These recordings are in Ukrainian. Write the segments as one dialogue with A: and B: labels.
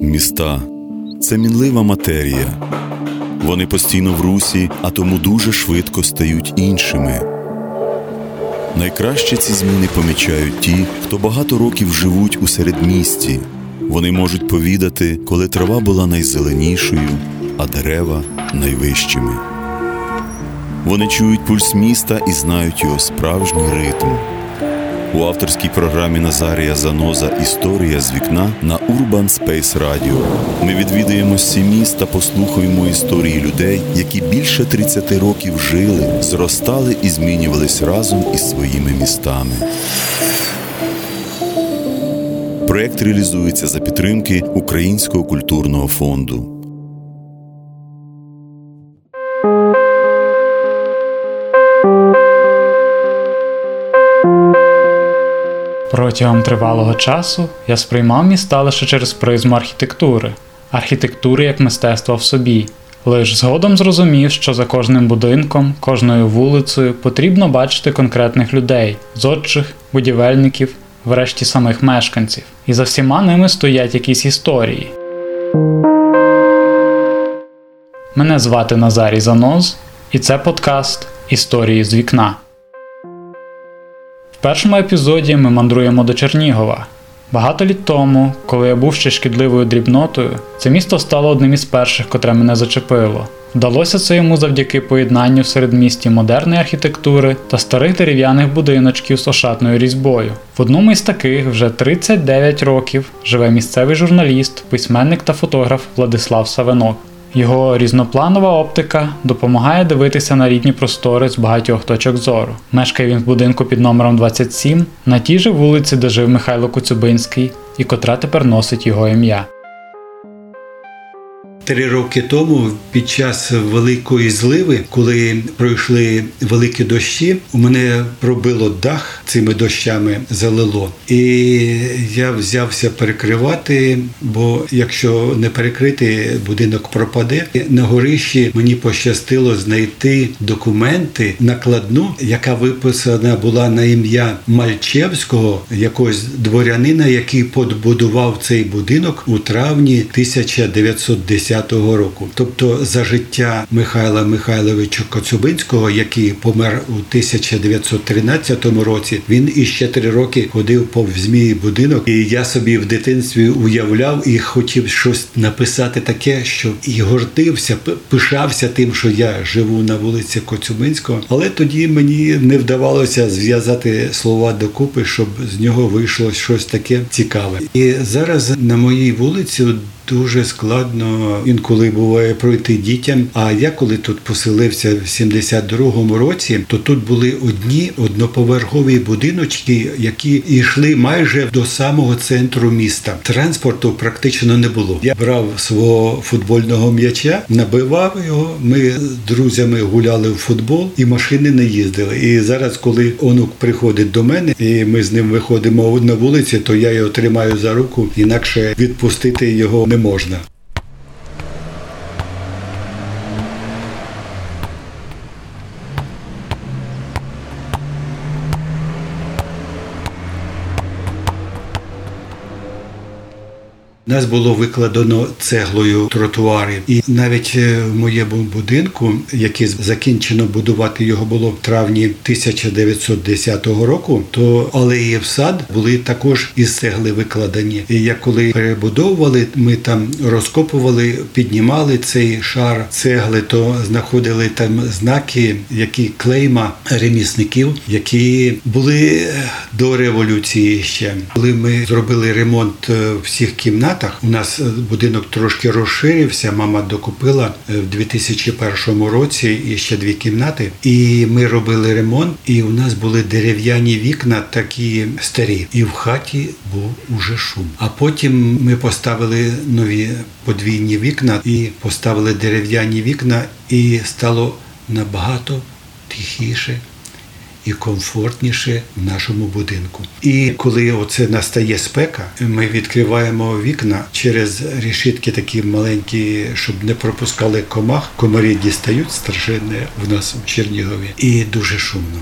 A: Міста це мінлива матерія. Вони постійно в русі, а тому дуже швидко стають іншими. Найкраще ці зміни помічають ті, хто багато років живуть у середмісті. Вони можуть повідати, коли трава була найзеленішою, а дерева найвищими. Вони чують пульс міста і знають його справжній ритм. У авторській програмі Назарія Заноза Історія з вікна на Urban Space Radio ми відвідаємо сі міст та послухаємо історії людей, які більше 30 років жили, зростали і змінювались разом із своїми містами. Проєкт реалізується за підтримки Українського культурного фонду.
B: Протягом тривалого часу я сприймав міста лише через призму архітектури, архітектури як мистецтва в собі. Лиш згодом зрозумів, що за кожним будинком, кожною вулицею потрібно бачити конкретних людей, зодчих, будівельників, врешті самих мешканців. І за всіма ними стоять якісь історії. Мене звати Назарій Заноз, і це подкаст Історії з вікна. Першому епізоді ми мандруємо до Чернігова. Багато літ тому, коли я був ще шкідливою дрібнотою, це місто стало одним із перших, котре мене зачепило. Вдалося це йому завдяки поєднанню в середмісті модерної архітектури та старих дерев'яних будиночків з ошатною різьбою. В одному із таких вже 39 років живе місцевий журналіст, письменник та фотограф Владислав Савенок. Його різнопланова оптика допомагає дивитися на рідні простори з багатьох точок зору. Мешкає він в будинку під номером 27 на тій же вулиці, де жив Михайло Коцюбинський, і котра тепер носить його ім'я.
C: Три роки тому, під час великої зливи, коли пройшли великі дощі, у мене пробило дах цими дощами залило, і я взявся перекривати. Бо якщо не перекрити, будинок пропаде. На горищі мені пощастило знайти документи накладну, яка виписана була на ім'я Мальчевського, якогось дворянина, який подбудував цей будинок у травні 1910 року. Тобто за життя Михайла Михайловича Коцюбинського, який помер у 1913 році, він іще три роки ходив повз мій будинок, і я собі в дитинстві уявляв і хотів щось написати таке, що і гордився, пишався тим, що я живу на вулиці Коцюбинського. Але тоді мені не вдавалося зв'язати слова докупи, щоб з нього вийшло щось таке цікаве. І зараз на моїй вулиці дуже складно інколи буває пройти дітям. А я коли тут поселився в 72-му році, то тут були одні одноповерхові будиночки, які йшли майже до самого центру міста. Транспорту практично не було. Я брав свого футбольного м'яча, набивав його. Ми з друзями гуляли в футбол, і машини не їздили. І зараз, коли онук приходить до мене, і ми з ним виходимо на вулиці, то я його тримаю за руку, інакше відпустити його не можна. Нас було викладено цеглою тротуари, і навіть в моєму будинку, який закінчено будувати його було в травні 1910 року, то алеї в сад були також із цегли викладені. І як коли перебудовували, ми там розкопували, піднімали цей шар цегли, то знаходили там знаки, які клейма ремісників, які були до революції ще. Коли ми зробили ремонт всіх кімнат кімнатах. У нас е, будинок трошки розширився. Мама докупила е, в 2001 році і ще дві кімнати. І ми робили ремонт, і у нас були дерев'яні вікна, такі старі. І в хаті був уже шум. А потім ми поставили нові подвійні вікна і поставили дерев'яні вікна, і стало набагато тихіше і комфортніше в нашому будинку. І коли оце настає спека, ми відкриваємо вікна через рішитки такі маленькі, щоб не пропускали комах. Комарі дістають страшенне в нас в Чернігові, і дуже шумно.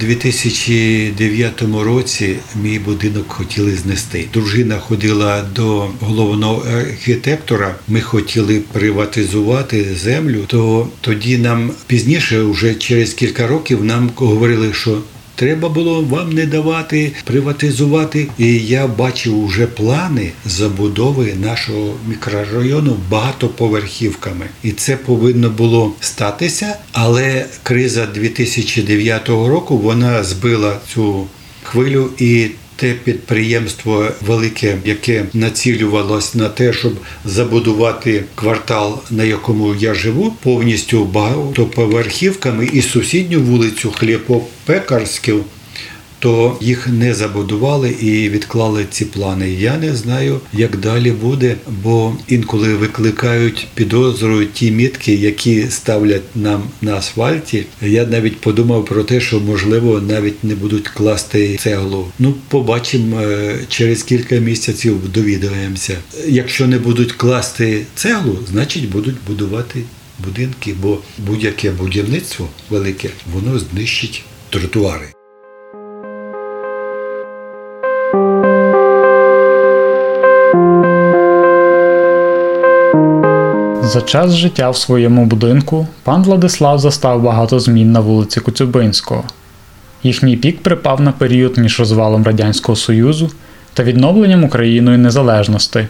C: 2009 році мій будинок хотіли знести. Дружина ходила до головного архітектора. Ми хотіли приватизувати землю. То тоді нам пізніше, вже через кілька років, нам говорили, що Треба було вам не давати приватизувати. І я бачив уже плани забудови нашого мікрорайону багатоповерхівками. І це повинно було статися. Але криза 2009 року вона збила цю хвилю і. Те підприємство велике, яке націлювалось на те, щоб забудувати квартал, на якому я живу, повністю багатоповерхівками і сусідню вулицю Хлєпопекарську, то їх не забудували і відклали ці плани. Я не знаю, як далі буде, бо інколи викликають підозру ті мітки, які ставлять нам на асфальті. Я навіть подумав про те, що можливо навіть не будуть класти цеглу. Ну, побачимо е, через кілька місяців. Довідаємося. Якщо не будуть класти цеглу, значить будуть будувати будинки, бо будь-яке будівництво велике воно знищить тротуари.
B: За час життя в своєму будинку пан Владислав застав багато змін на вулиці Коцюбинського. Їхній пік припав на період між розвалом Радянського Союзу та відновленням Україною незалежності.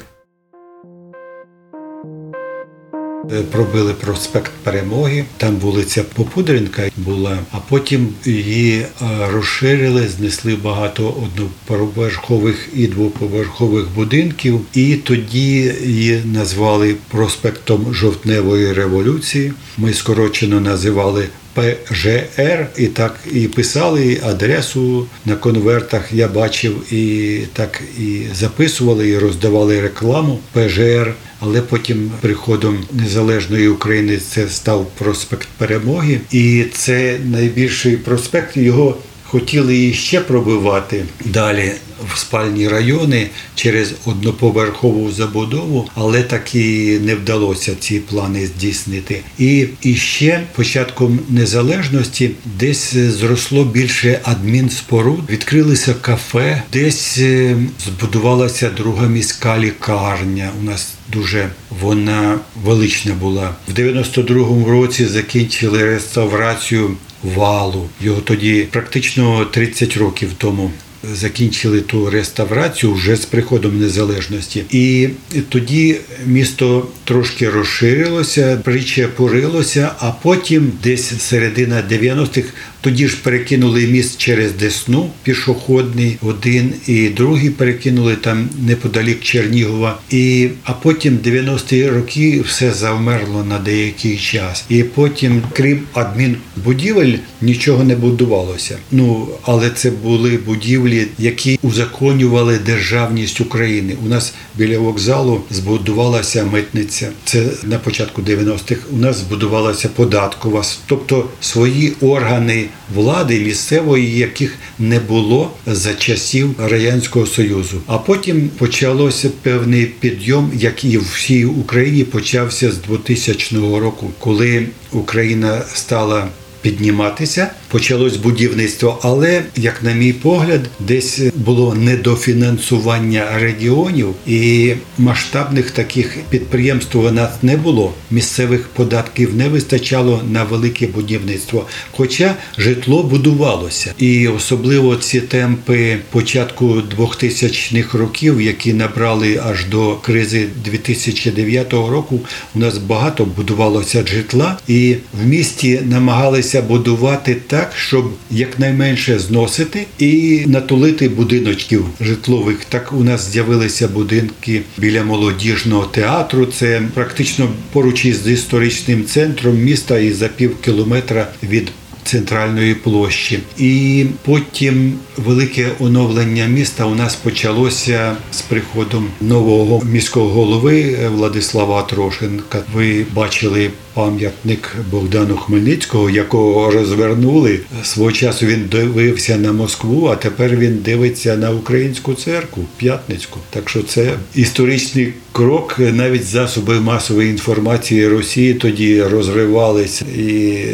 C: Е, Пробили проспект Перемоги, там вулиця Попудренка була, а потім її е, розширили, знесли багато одноповерхових і двоповерхових будинків, і тоді її назвали проспектом Жовтневої революції. Ми скорочено називали. ПЖР і так і писали адресу на конвертах. Я бачив і так і записували, і роздавали рекламу ПЖР. Але потім приходом незалежної України це став проспект Перемоги, і це найбільший проспект. Його хотіли і ще пробивати далі в спальні райони через одноповерхову забудову, але так і не вдалося ці плани здійснити. І, і ще початком незалежності десь зросло більше адмінспоруд, відкрилися кафе, десь е, збудувалася друга міська лікарня. У нас дуже вона велична була. В 92-му році закінчили реставрацію валу. Його тоді практично 30 років тому. Закінчили ту реставрацію вже з приходом незалежності, і тоді місто трошки розширилося, причепурилося, а потім, десь середина 90-х, тоді ж перекинули міст через Десну, пішохідний, один і другий перекинули там неподалік Чернігова. І а потім 90-ті роки все завмерло на деякий час. І потім, крім адмінбудівель, нічого не будувалося. Ну але це були будівлі, які узаконювали державність України. У нас біля вокзалу збудувалася митниця. Це на початку 90-х. У нас збудувалася податкова, тобто свої органи влади місцевої, яких не було за часів радянського союзу. А потім почалося певний підйом, як і в всій Україні почався з 2000 року, коли Україна стала підніматися, почалось будівництво, але як на мій погляд, десь було недофінансування регіонів і масштабних таких підприємств у нас не було. Місцевих податків не вистачало на велике будівництво. Хоча житло будувалося, і особливо ці темпи початку 2000-х років, які набрали аж до кризи 2009 року, у нас багато будувалося житла, і в місті намагалися будувати так, щоб якнайменше зносити і натулити будиночків житлових. Так у нас з'явилися будинки біля молодіжного театру. Це практично поруч із історичним центром міста і за пів кілометра від. Центральної площі, і потім велике оновлення міста у нас почалося з приходом нового міського голови Владислава Трошенка. Ви бачили пам'ятник Богдану Хмельницького, якого розвернули свого часу. Він дивився на Москву, а тепер він дивиться на українську церкву п'ятницьку. Так що це історичний крок. Навіть засоби масової інформації Росії тоді розривалися і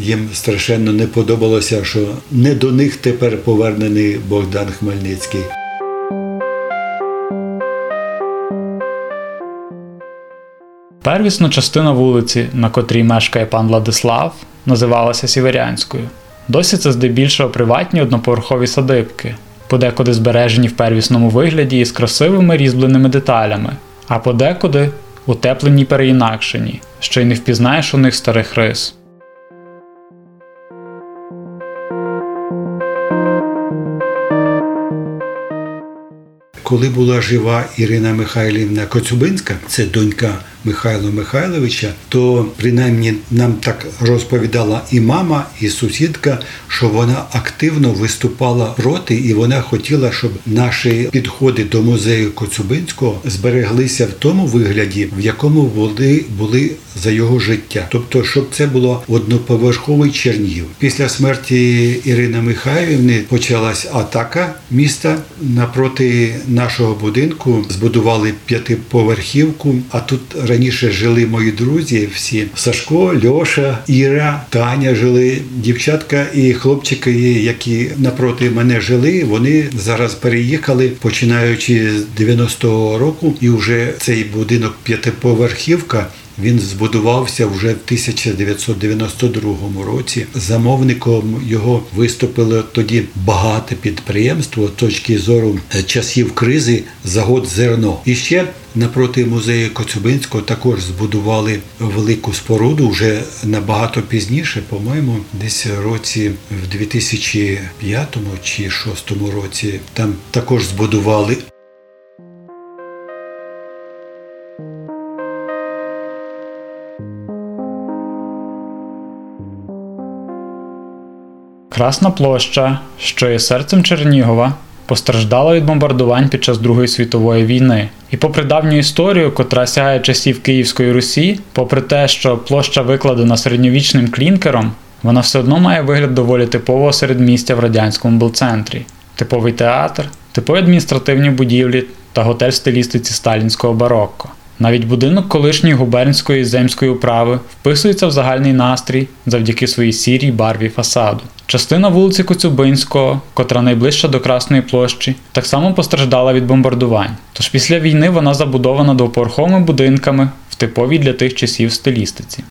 C: їм страшенно не подобалося, що не до них тепер повернений Богдан Хмельницький.
B: Первісна частина вулиці, на котрій мешкає пан Владислав, називалася Сіверянською. Досі це здебільшого приватні одноповерхові садибки, подекуди збережені в первісному вигляді із красивими різьбленими деталями, а подекуди утеплені переінакшені, що й не впізнаєш у них старих рис.
C: Коли була жива Ірина Михайлівна Коцюбинська, це донька Михайла Михайловича, то принаймні нам так розповідала і мама, і сусідка, що вона активно виступала проти, і вона хотіла, щоб наші підходи до музею Коцюбинського збереглися в тому вигляді, в якому були, були за його життя. Тобто, щоб це було одноповерховий Чернігів. Після смерті Ірини Михайлівни почалась атака міста напроти нашого будинку. Збудували п'ятиповерхівку. А тут раніше жили мої друзі. Всі Сашко, Льоша, Іра, Таня жили. Дівчатка і хлопчики, які напроти мене жили. Вони зараз переїхали, починаючи з 90-го року, і вже цей будинок п'ятиповерхівка. Він збудувався вже в 1992 році. Замовником його виступило тоді багате підприємство точки зору е, часів кризи загод зерно. І ще напроти музею Коцюбинського також збудували велику споруду вже набагато пізніше, по-моєму, десь році в 2005 чи 2006 році. Там також збудували
B: Красна площа, що є серцем Чернігова, постраждала від бомбардувань під час Другої світової війни. І попри давню історію, котра сягає часів Київської Русі, попри те, що площа викладена середньовічним клінкером, вона все одно має вигляд доволі типового середмістя в радянському булцентрі. Типовий театр, типові адміністративні будівлі та готель в стилістиці сталінського барокко. Навіть будинок колишньої губернської земської управи вписується в загальний настрій завдяки своїй сірій барві фасаду. Частина вулиці Коцюбинського, котра найближча до Красної площі, так само постраждала від бомбардувань. Тож після війни вона забудована двоповерховими будинками в типовій для тих часів стилістиці.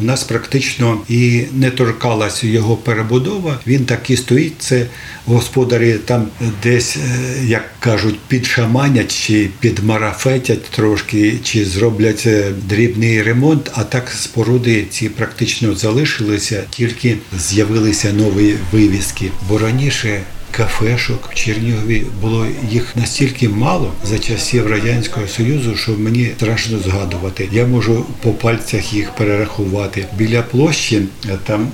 C: У нас практично і не торкалася його перебудова. Він так і стоїть. Це господарі там десь, е, як кажуть, підшаманять чи підмарафетять трошки, чи зроблять е, дрібний ремонт. А так споруди ці практично залишилися, тільки з'явилися нові вивіски. Бо раніше кафешок в Чернігові було їх настільки мало за часів радянського союзу, що мені страшно згадувати. Я можу по пальцях їх перерахувати. Біля площі е, там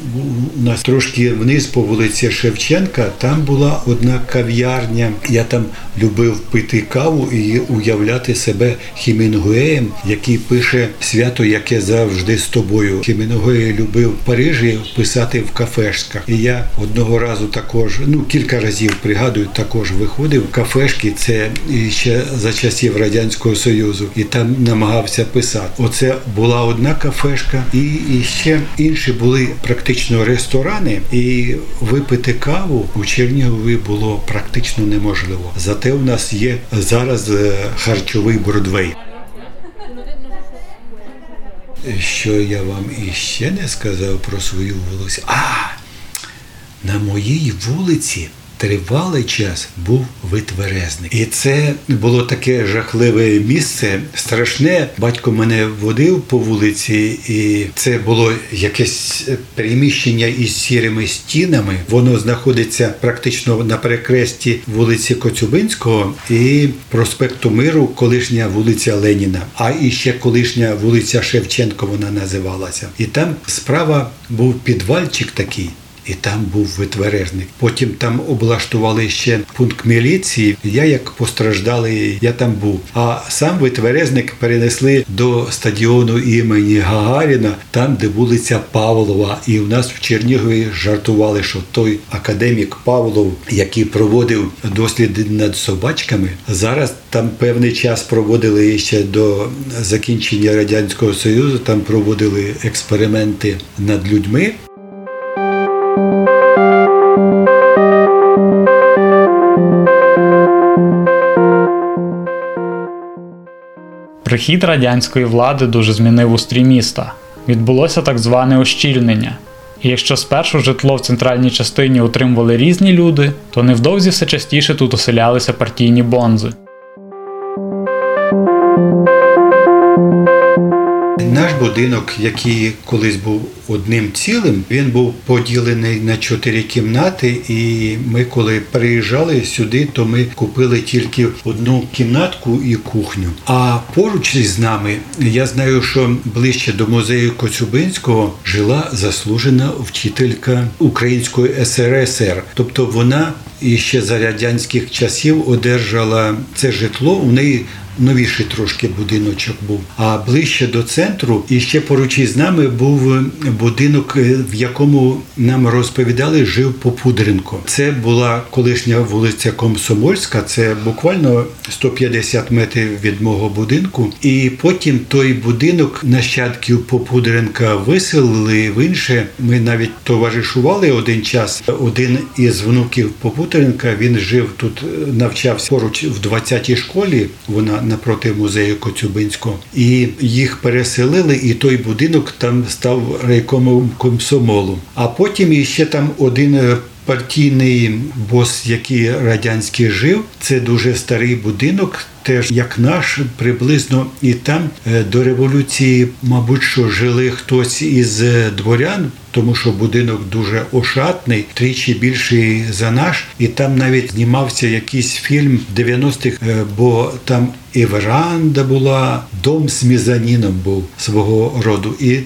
C: у нас трошки вниз по вулиці Шевченка. Там була одна кав'ярня. Я там любив пити каву і уявляти себе Хімінгуеєм, який пише свято, яке завжди з тобою. Хімінгуей любив в Парижі писати в кафешках. І я одного разу також, ну кілька разів пригадую, також виходив кафешки. Це ще за часів радянського союзу, і там намагався писати. Оце була одна кафешка, і, і ще інші були практично ресторани. І випити каву у Чернігові було практично неможливо. Зате у нас є зараз е, харчовий Бродвей. Що я вам іще не сказав про свою вулицю? А на моїй вулиці тривалий час був витверезник. І це було таке жахливе місце, страшне. Батько мене водив по вулиці, і це було якесь приміщення із сірими стінами. Воно знаходиться практично на перекресті вулиці Коцюбинського і проспекту Миру, колишня вулиця Леніна, а і ще колишня вулиця Шевченко вона називалася. І там справа був підвальчик такий. І там був витверезник. Потім там облаштували ще пункт міліції. Я як постраждалий, я там був. А сам витверезник перенесли до стадіону імені Гагаріна, там, де вулиця Павлова. І у нас в Чернігові жартували, що той академік Павлов, який проводив досліди над собачками, зараз там певний час проводили ще до закінчення радянського союзу. Там проводили експерименти над людьми.
B: Прихід радянської влади дуже змінив устрій міста. Відбулося так зване ощільнення. І якщо спершу житло в центральній частині отримували різні люди, то невдовзі все частіше тут оселялися партійні бонзи.
C: Наш будинок, який колись був одним цілим, він був поділений на чотири кімнати. І ми, коли приїжджали сюди, то ми купили тільки одну кімнатку і кухню. А поруч із нами я знаю, що ближче до музею Коцюбинського жила заслужена вчителька Української СРСР. Тобто вона і ще за радянських часів одержала це житло. У неї новіший трошки будиночок був. А ближче до центру і ще поруч із нами був будинок, е, в якому нам розповідали, жив Попудренко. Це була колишня вулиця Комсомольська, це буквально 150 метрів від мого будинку. І потім той будинок нащадків Попудренка виселили в інше. Ми навіть товаришували один час. Один із внуків Попудренка він жив тут, е, навчався поруч в 20-й школі. Вона напроти музею Коцюбинського, і їх переселили, і той будинок там став райкомом комсомолу. А потім іще там один. е, Партійний бос, який радянський жив, це дуже старий будинок, теж як наш, приблизно. І там е, до революції, мабуть, що жили хтось із е, дворян, тому що будинок дуже ошатний, тричі більший за наш, і там навіть знімався якийсь фільм 90-х, е, бо там і веранда була, дом з мізаніном був свого роду. І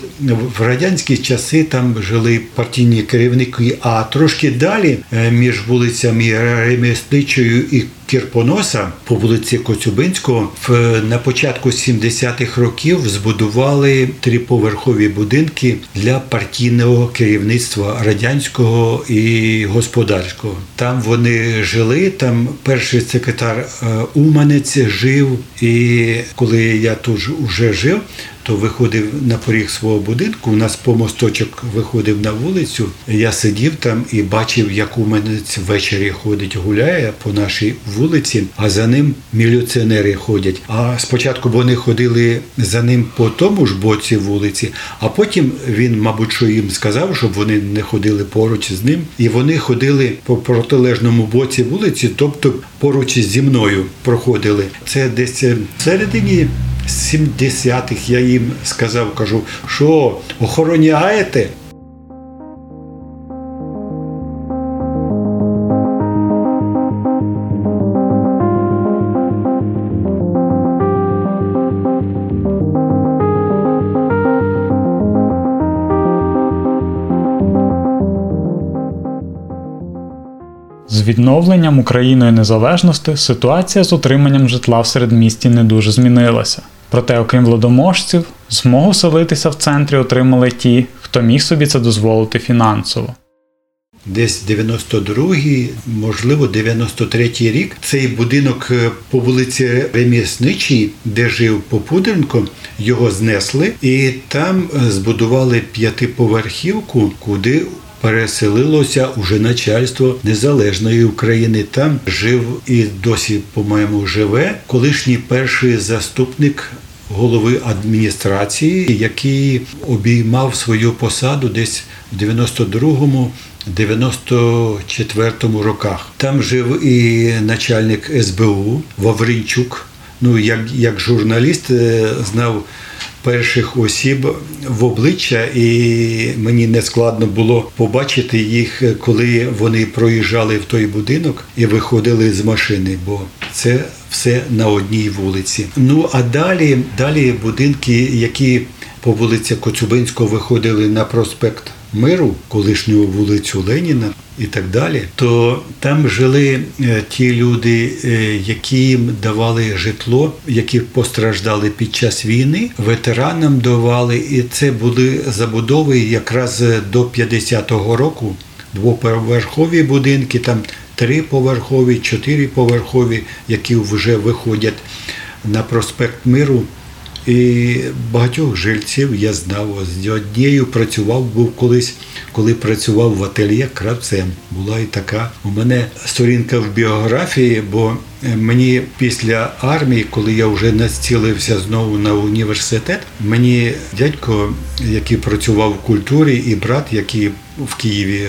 C: в радянські часи там жили партійні керівники. А трошки далі, е, між вулицями Ремесничою і Кірпоноса по вулиці Коцюбинського в на початку 70-х років збудували триповерхові будинки для партійного керівництва радянського і господарського. Там вони жили. Там перший секретар е, Уманець жив. І коли я тут вже жив, то виходив на поріг свого будинку. У нас по мосточок виходив на вулицю. Я сидів там і бачив, як уманець ввечері ходить, гуляє по нашій вулиці, а за ним міліціонери ходять. А спочатку вони ходили за ним по тому ж боці вулиці, а потім він, мабуть, що їм сказав, щоб вони не ходили поруч з ним, і вони ходили по протилежному боці вулиці, тобто поруч зі мною проходили. Це десь в середині 70-х я їм сказав, кажу, що охороняєте?
B: З відновленням Україною незалежності ситуація з отриманням житла в середмісті не дуже змінилася. Проте, окрім владоможців, змогу селитися в центрі отримали ті, хто міг собі це дозволити фінансово.
C: Десь 92-й, можливо, 93-й рік. Цей будинок е, по вулиці Ремісничій, де жив Попудренко, його знесли, і там е, збудували п'ятиповерхівку, куди переселилося уже начальство незалежної України. Там жив і досі, по-моєму, живе колишній перший заступник. Голови адміністрації, який обіймав свою посаду десь в 92-му 94-му роках. Там жив і начальник СБУ Вавринчук. Ну, як, як журналіст е, знав перших осіб в обличчя, і мені не складно було побачити їх, коли вони проїжджали в той будинок і виходили з машини, бо це все на одній вулиці. Ну а далі, далі будинки, які по вулиці Коцюбинського виходили на проспект Миру, колишню вулицю Леніна і так далі, то там жили е, ті люди, е, які їм давали житло, які постраждали під час війни, ветеранам давали, і це були забудови якраз до 50-го року. Двоповерхові будинки, там триповерхові, чотириповерхові, які вже виходять на проспект Миру. І багатьох жильців я знав. З однією працював, був колись, коли працював в ательє кравцем. Була і така. У мене сторінка в біографії, бо е, мені після армії, коли я вже націлився знову на університет, мені дядько, який працював в культурі, і брат, який в Києві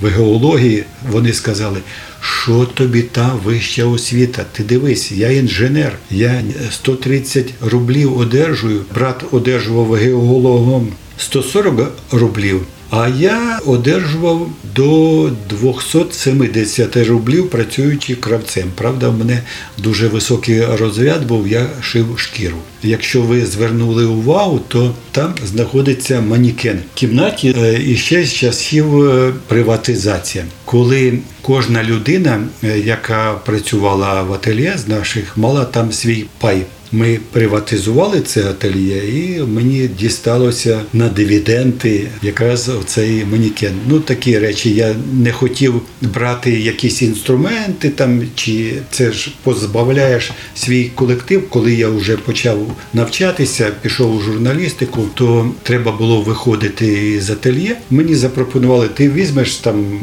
C: в геології, вони сказали, що тобі та вища освіта? Ти дивись, я інженер, я 130 рублів одержую. Брат одержував геологом 140 рублів. А я одержував до 270 рублів, працюючи кравцем. Правда, в мене дуже високий розряд був, я шив шкіру. Якщо ви звернули увагу, то там знаходиться манікен в кімнаті е, і ще з часів е, приватизації, коли кожна людина, е, яка працювала в ательє з наших, мала там свій пай. Ми приватизували це ательє, і мені дісталося на дивіденди якраз цей манікен. Ну такі речі. Я не хотів брати якісь інструменти там, чи це ж позбавляєш свій колектив. Коли я вже почав навчатися, пішов у журналістику, то треба було виходити з ательє. Мені запропонували, ти візьмеш там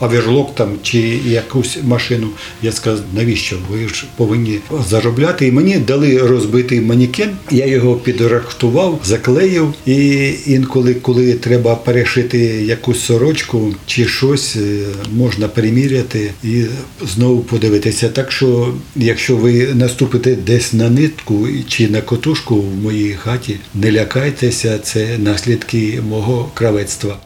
C: аверлок там чи якусь машину. Я сказав, навіщо? Ви ж повинні заробляти. І мені дали розбитий манікен. Я його підрахтував, заклеїв. І інколи, коли треба перешити якусь сорочку чи щось, е, можна приміряти і знову подивитися. Так що, якщо ви наступите десь на нитку чи на котушку в моїй хаті, не лякайтеся, це наслідки мого кравецтва.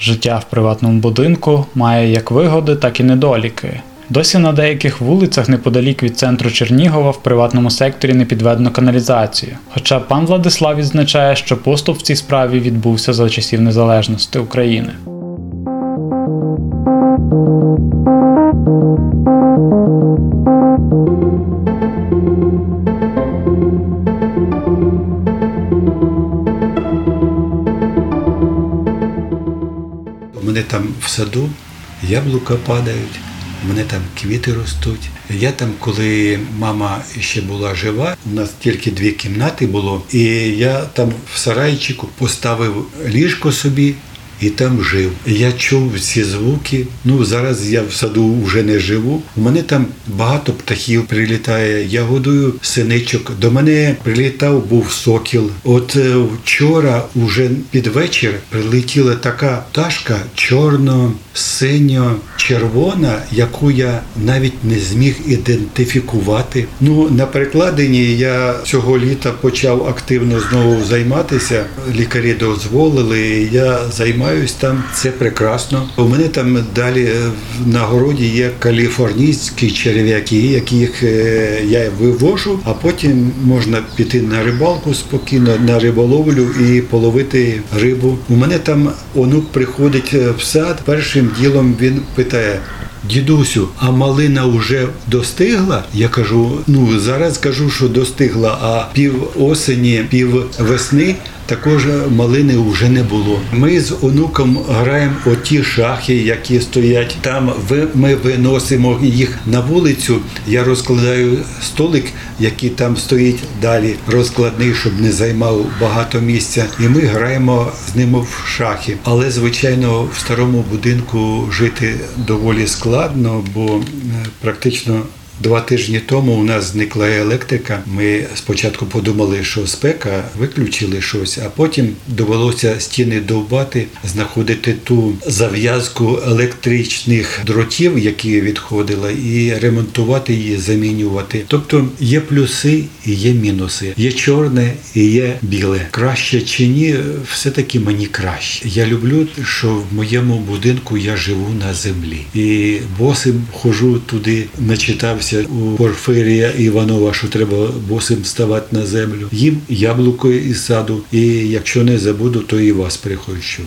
B: Життя в приватному будинку має як вигоди, так і недоліки. Досі на деяких вулицях неподалік від центру Чернігова в приватному секторі не підведено каналізацію. Хоча пан Владислав відзначає, що поступ в цій справі відбувся за часів незалежності України.
C: У мене там в саду яблука падають, в мене там квіти ростуть. Я там, коли мама ще була жива, у нас тільки дві кімнати було, і я там в сарайчику поставив ліжко собі. І там жив. Я чув ці звуки. Ну зараз я в саду вже не живу. У мене там багато птахів прилітає. Я годую синичок. До мене прилітав був сокіл. От е, вчора, уже під вечір, прилетіла така пташка чорно-синьо-червона, яку я навіть не зміг ідентифікувати. Ну на перекладині я цього літа почав активно знову займатися. Лікарі дозволили. Я займаюся там. Це прекрасно. У мене там далі е, на городі є каліфорнійські черв'яки, яких е, я вивожу, а потім можна піти на рибалку спокійно, на риболовлю і половити рибу. У мене там онук приходить е, в сад. Першим ділом він питає. Дідусю, а малина вже достигла? Я кажу, ну зараз кажу, що достигла, а пів осені, пів весни також малини вже не було. Ми з онуком граємо оті шахи, які стоять там. Ми виносимо їх на вулицю. Я розкладаю столик, який там стоїть далі, розкладний, щоб не займав багато місця. І ми граємо з ним в шахи. Але звичайно, в старому будинку жити доволі складно, бо е, практично. Два тижні тому у нас зникла електрика. Ми спочатку подумали, що спека, виключили щось, а потім довелося стіни довбати, знаходити ту зав'язку електричних дротів, які відходили, і ремонтувати її, замінювати. Тобто є плюси і є мінуси, є чорне і є біле. Краще чи ні, все таки мені краще. Я люблю, що в моєму будинку я живу на землі і босим хожу туди, начитався у Порфирія Іванова, що треба босим ставати на землю. Їм яблуко із саду, і якщо не забуду, то і вас прихочу.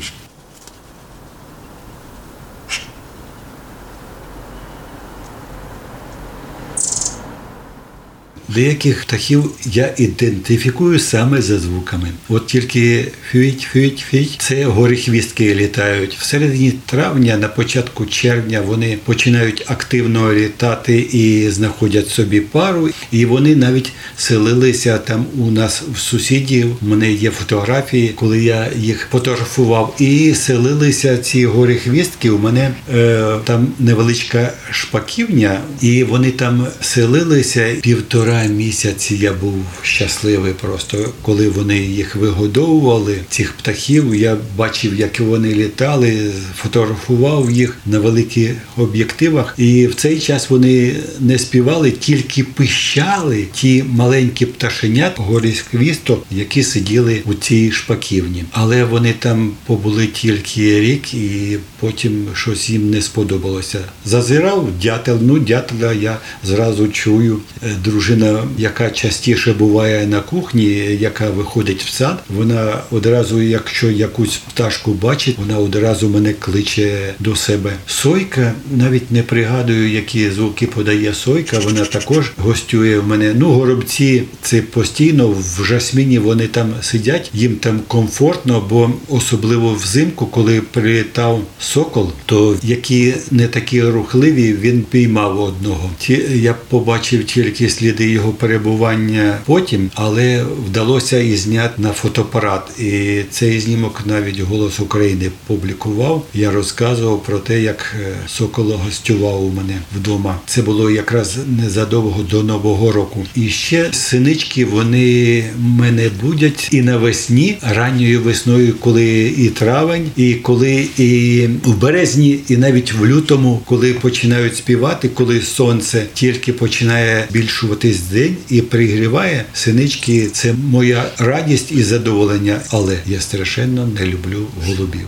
C: Деяких птахів я ідентифікую саме за звуками. От тільки фють, фють, фють це горихвістки літають. В середині травня, на початку червня, вони починають активно літати і знаходять собі пару. І вони навіть селилися там у нас в сусідів. У мене є фотографії, коли я їх фотографував. І селилися ці горихвістки. У мене е, там невеличка шпаківня, і вони там селилися півтора місяці. Я був щасливий просто, коли вони їх вигодовували, цих птахів. Я бачив, як вони літали, фотографував їх на великих об'єктивах. І в цей час вони не співали, тільки пищали ті маленькі пташенят горіхвісток, які сиділи у цій шпаківні. Але вони там побули тільки рік, і потім щось їм не сподобалося. Зазирав дятел, ну дятела я зразу чую. Е, Дружина, яка частіше буває на кухні, яка виходить в сад, вона одразу, якщо якусь пташку бачить, вона одразу мене кличе до себе. Сойка, навіть не пригадую, які звуки подає сойка. Вона також гостює в мене. Ну, горобці це постійно в жасміні вони там сидять, їм там комфортно, бо особливо взимку, коли прилітав сокол, то які не такі рухливі, він піймав одного. Я побачив тільки сліди його перебування потім, але вдалося і зняти на фотоапарат. І цей знімок навіть голос України публікував. Я розказував про те, як е, сокол гостював у мене вдома. Це було якраз незадовго до нового року. І ще синички вони мене будять і навесні, ранньою весною, коли і травень, і коли і в березні, і навіть в лютому, коли починають співати, коли сонце тільки починає збільшуватись день і пригріває синички. Це моя радість і задоволення, але я страшенно не люблю голубів.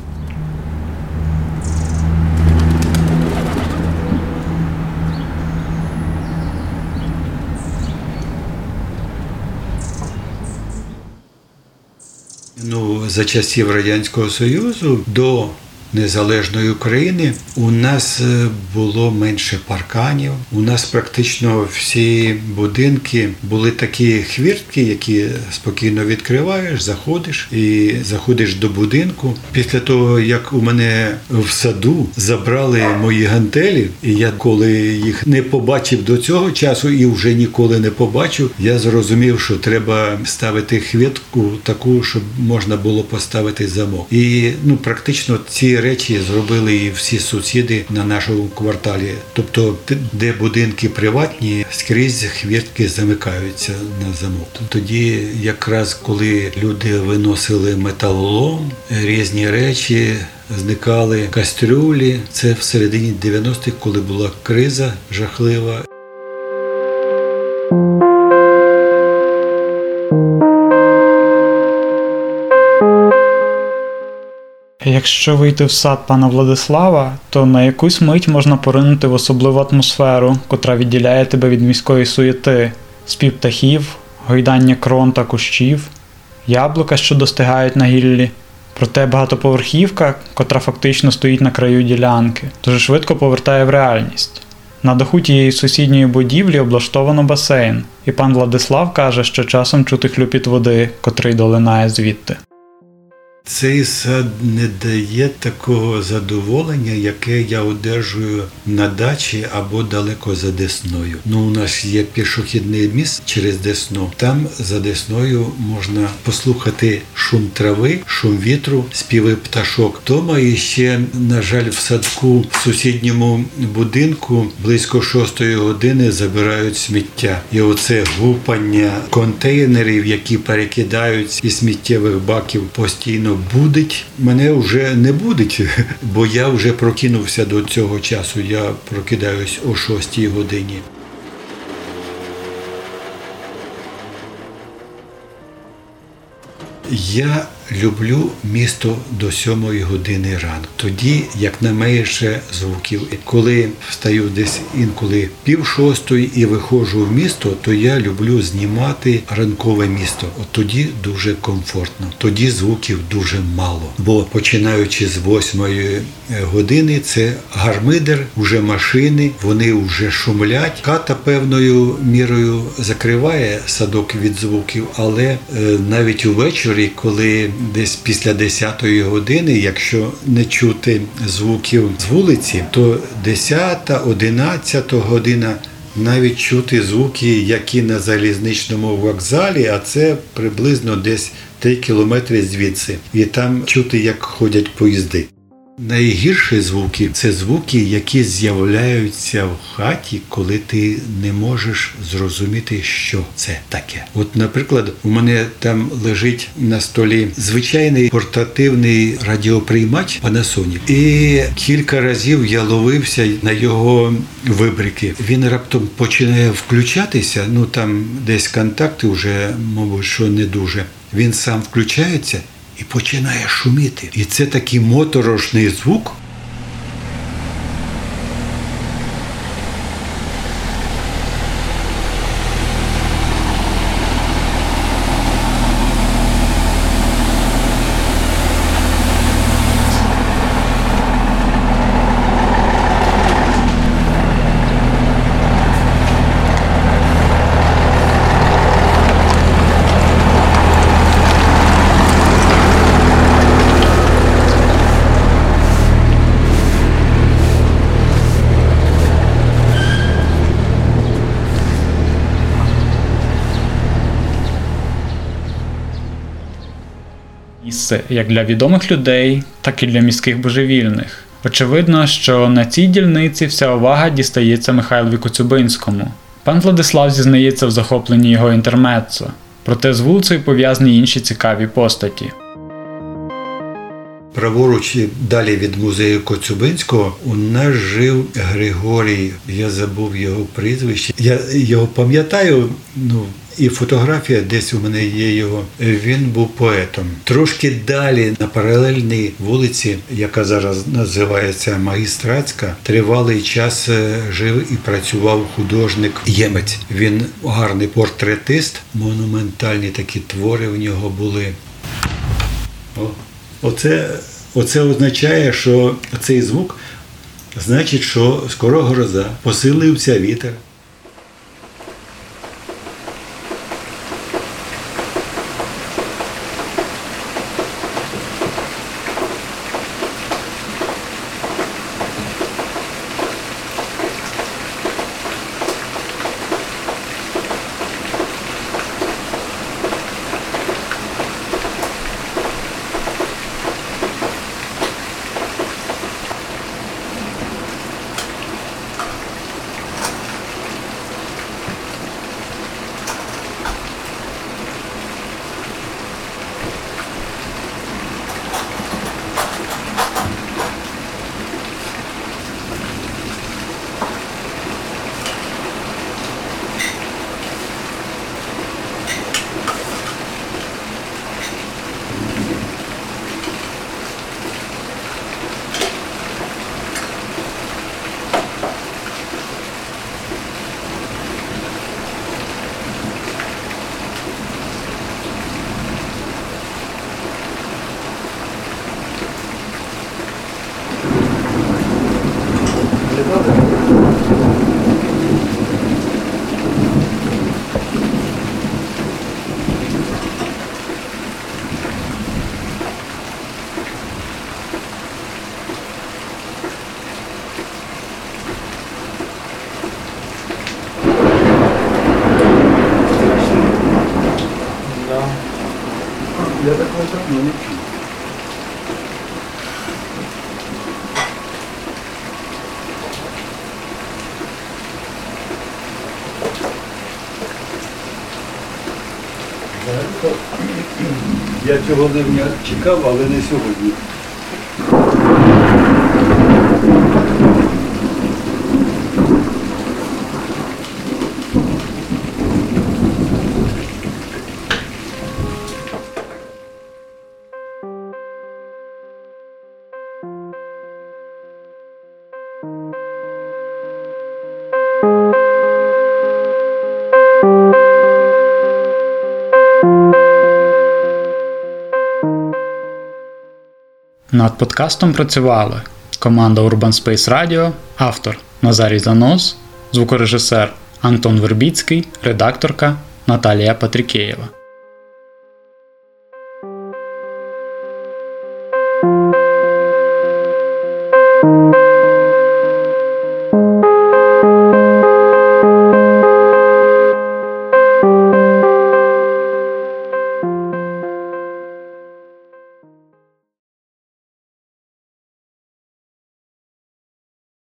C: Ну, за часів Радянського Союзу до незалежної України у нас е, було менше парканів. У нас практично всі будинки були такі хвіртки, які спокійно відкриваєш, заходиш і заходиш до будинку. Після того, як у мене в саду забрали мої гантелі, і я коли їх не побачив до цього часу і вже ніколи не побачу, я зрозумів, що треба ставити хвіртку таку, щоб можна було поставити замок. І ну практично ці речі зробили і всі сусіди на нашому кварталі. Тобто, де будинки приватні, скрізь хвіртки замикаються на замок. Тоді, якраз коли люди виносили металолом, різні речі. Зникали кастрюлі. Це в середині 90-х, коли була криза жахлива.
B: Якщо вийти в сад пана Владислава, то на якусь мить можна поринути в особливу атмосферу, котра відділяє тебе від міської суєти, спів птахів, гойдання крон та кущів, яблука, що достигають на гіллі. Проте багатоповерхівка, котра фактично стоїть на краю ділянки, дуже швидко повертає в реальність. На даху тієї сусідньої будівлі облаштовано басейн, і пан Владислав каже, що часом чути хлюпіт води, котрий долинає звідти.
C: Цей сад не дає такого задоволення, яке я одержую на дачі або далеко за Десною. Ну, у нас є пішохідний міст через Десну. Там за Десною можна послухати шум трави, шум вітру, співи пташок. Дома і ще, на жаль, в садку в сусідньому будинку близько шостої години забирають сміття. І оце гупання контейнерів, які перекидають із сміттєвих баків постійно будить. Мене вже не будить, бо я вже прокинувся до цього часу. Я прокидаюсь о шостій годині. Я люблю місто до сьомої години ранку. Тоді як найменше звуків. І Коли встаю десь інколи пів шостої і виходжу в місто, то я люблю знімати ранкове місто. От тоді дуже комфортно. Тоді звуків дуже мало. Бо починаючи з восьмої е, години, це гармидер, вже машини, вони вже шумлять. Хата певною мірою закриває садок від звуків, але е, навіть увечері, коли десь після 10-ї години, якщо не чути звуків з вулиці, то 10, 11 година. Навіть чути звуки, які на залізничному вокзалі, а це приблизно десь 3 кілометри звідси. І там чути, як ходять поїзди. Найгірші звуки це звуки, які з'являються в хаті, коли ти не можеш зрозуміти, що це таке. От, наприклад, у мене там лежить на столі звичайний портативний радіоприймач Panasonic. І кілька разів я ловився на його вибрики. Він раптом починає включатися. Ну там десь контакти вже, мабуть, що не дуже. Він сам включається і починає шуміти. І це такий моторошний звук.
B: Місце як для відомих людей, так і для міських божевільних. Очевидно, що на цій дільниці вся увага дістається Михайлові Коцюбинському. Пан Владислав зізнається в захопленні його інтермеццо, проте з вулицею пов'язані інші цікаві постаті.
C: Праворуч далі від музею Коцюбинського у нас жив Григорій. Я забув його прізвище. Я його пам'ятаю. Ну і фотографія десь у мене є його. Він був поетом. Трошки далі на паралельній вулиці, яка зараз називається Магістратська, тривалий час е, жив і працював художник Ємець. Він гарний портретист, монументальні такі твори в нього були. Оце, оце означає, що цей звук значить, що скоро гроза, посилився вітер. Я такого давно не чув. Я цього ливня чекав, але не сьогодні.
B: Над подкастом працювали команда Urban Space Radio, автор Назарій Занос, звукорежисер Антон Вербіцький, редакторка Наталія Патрікеєва.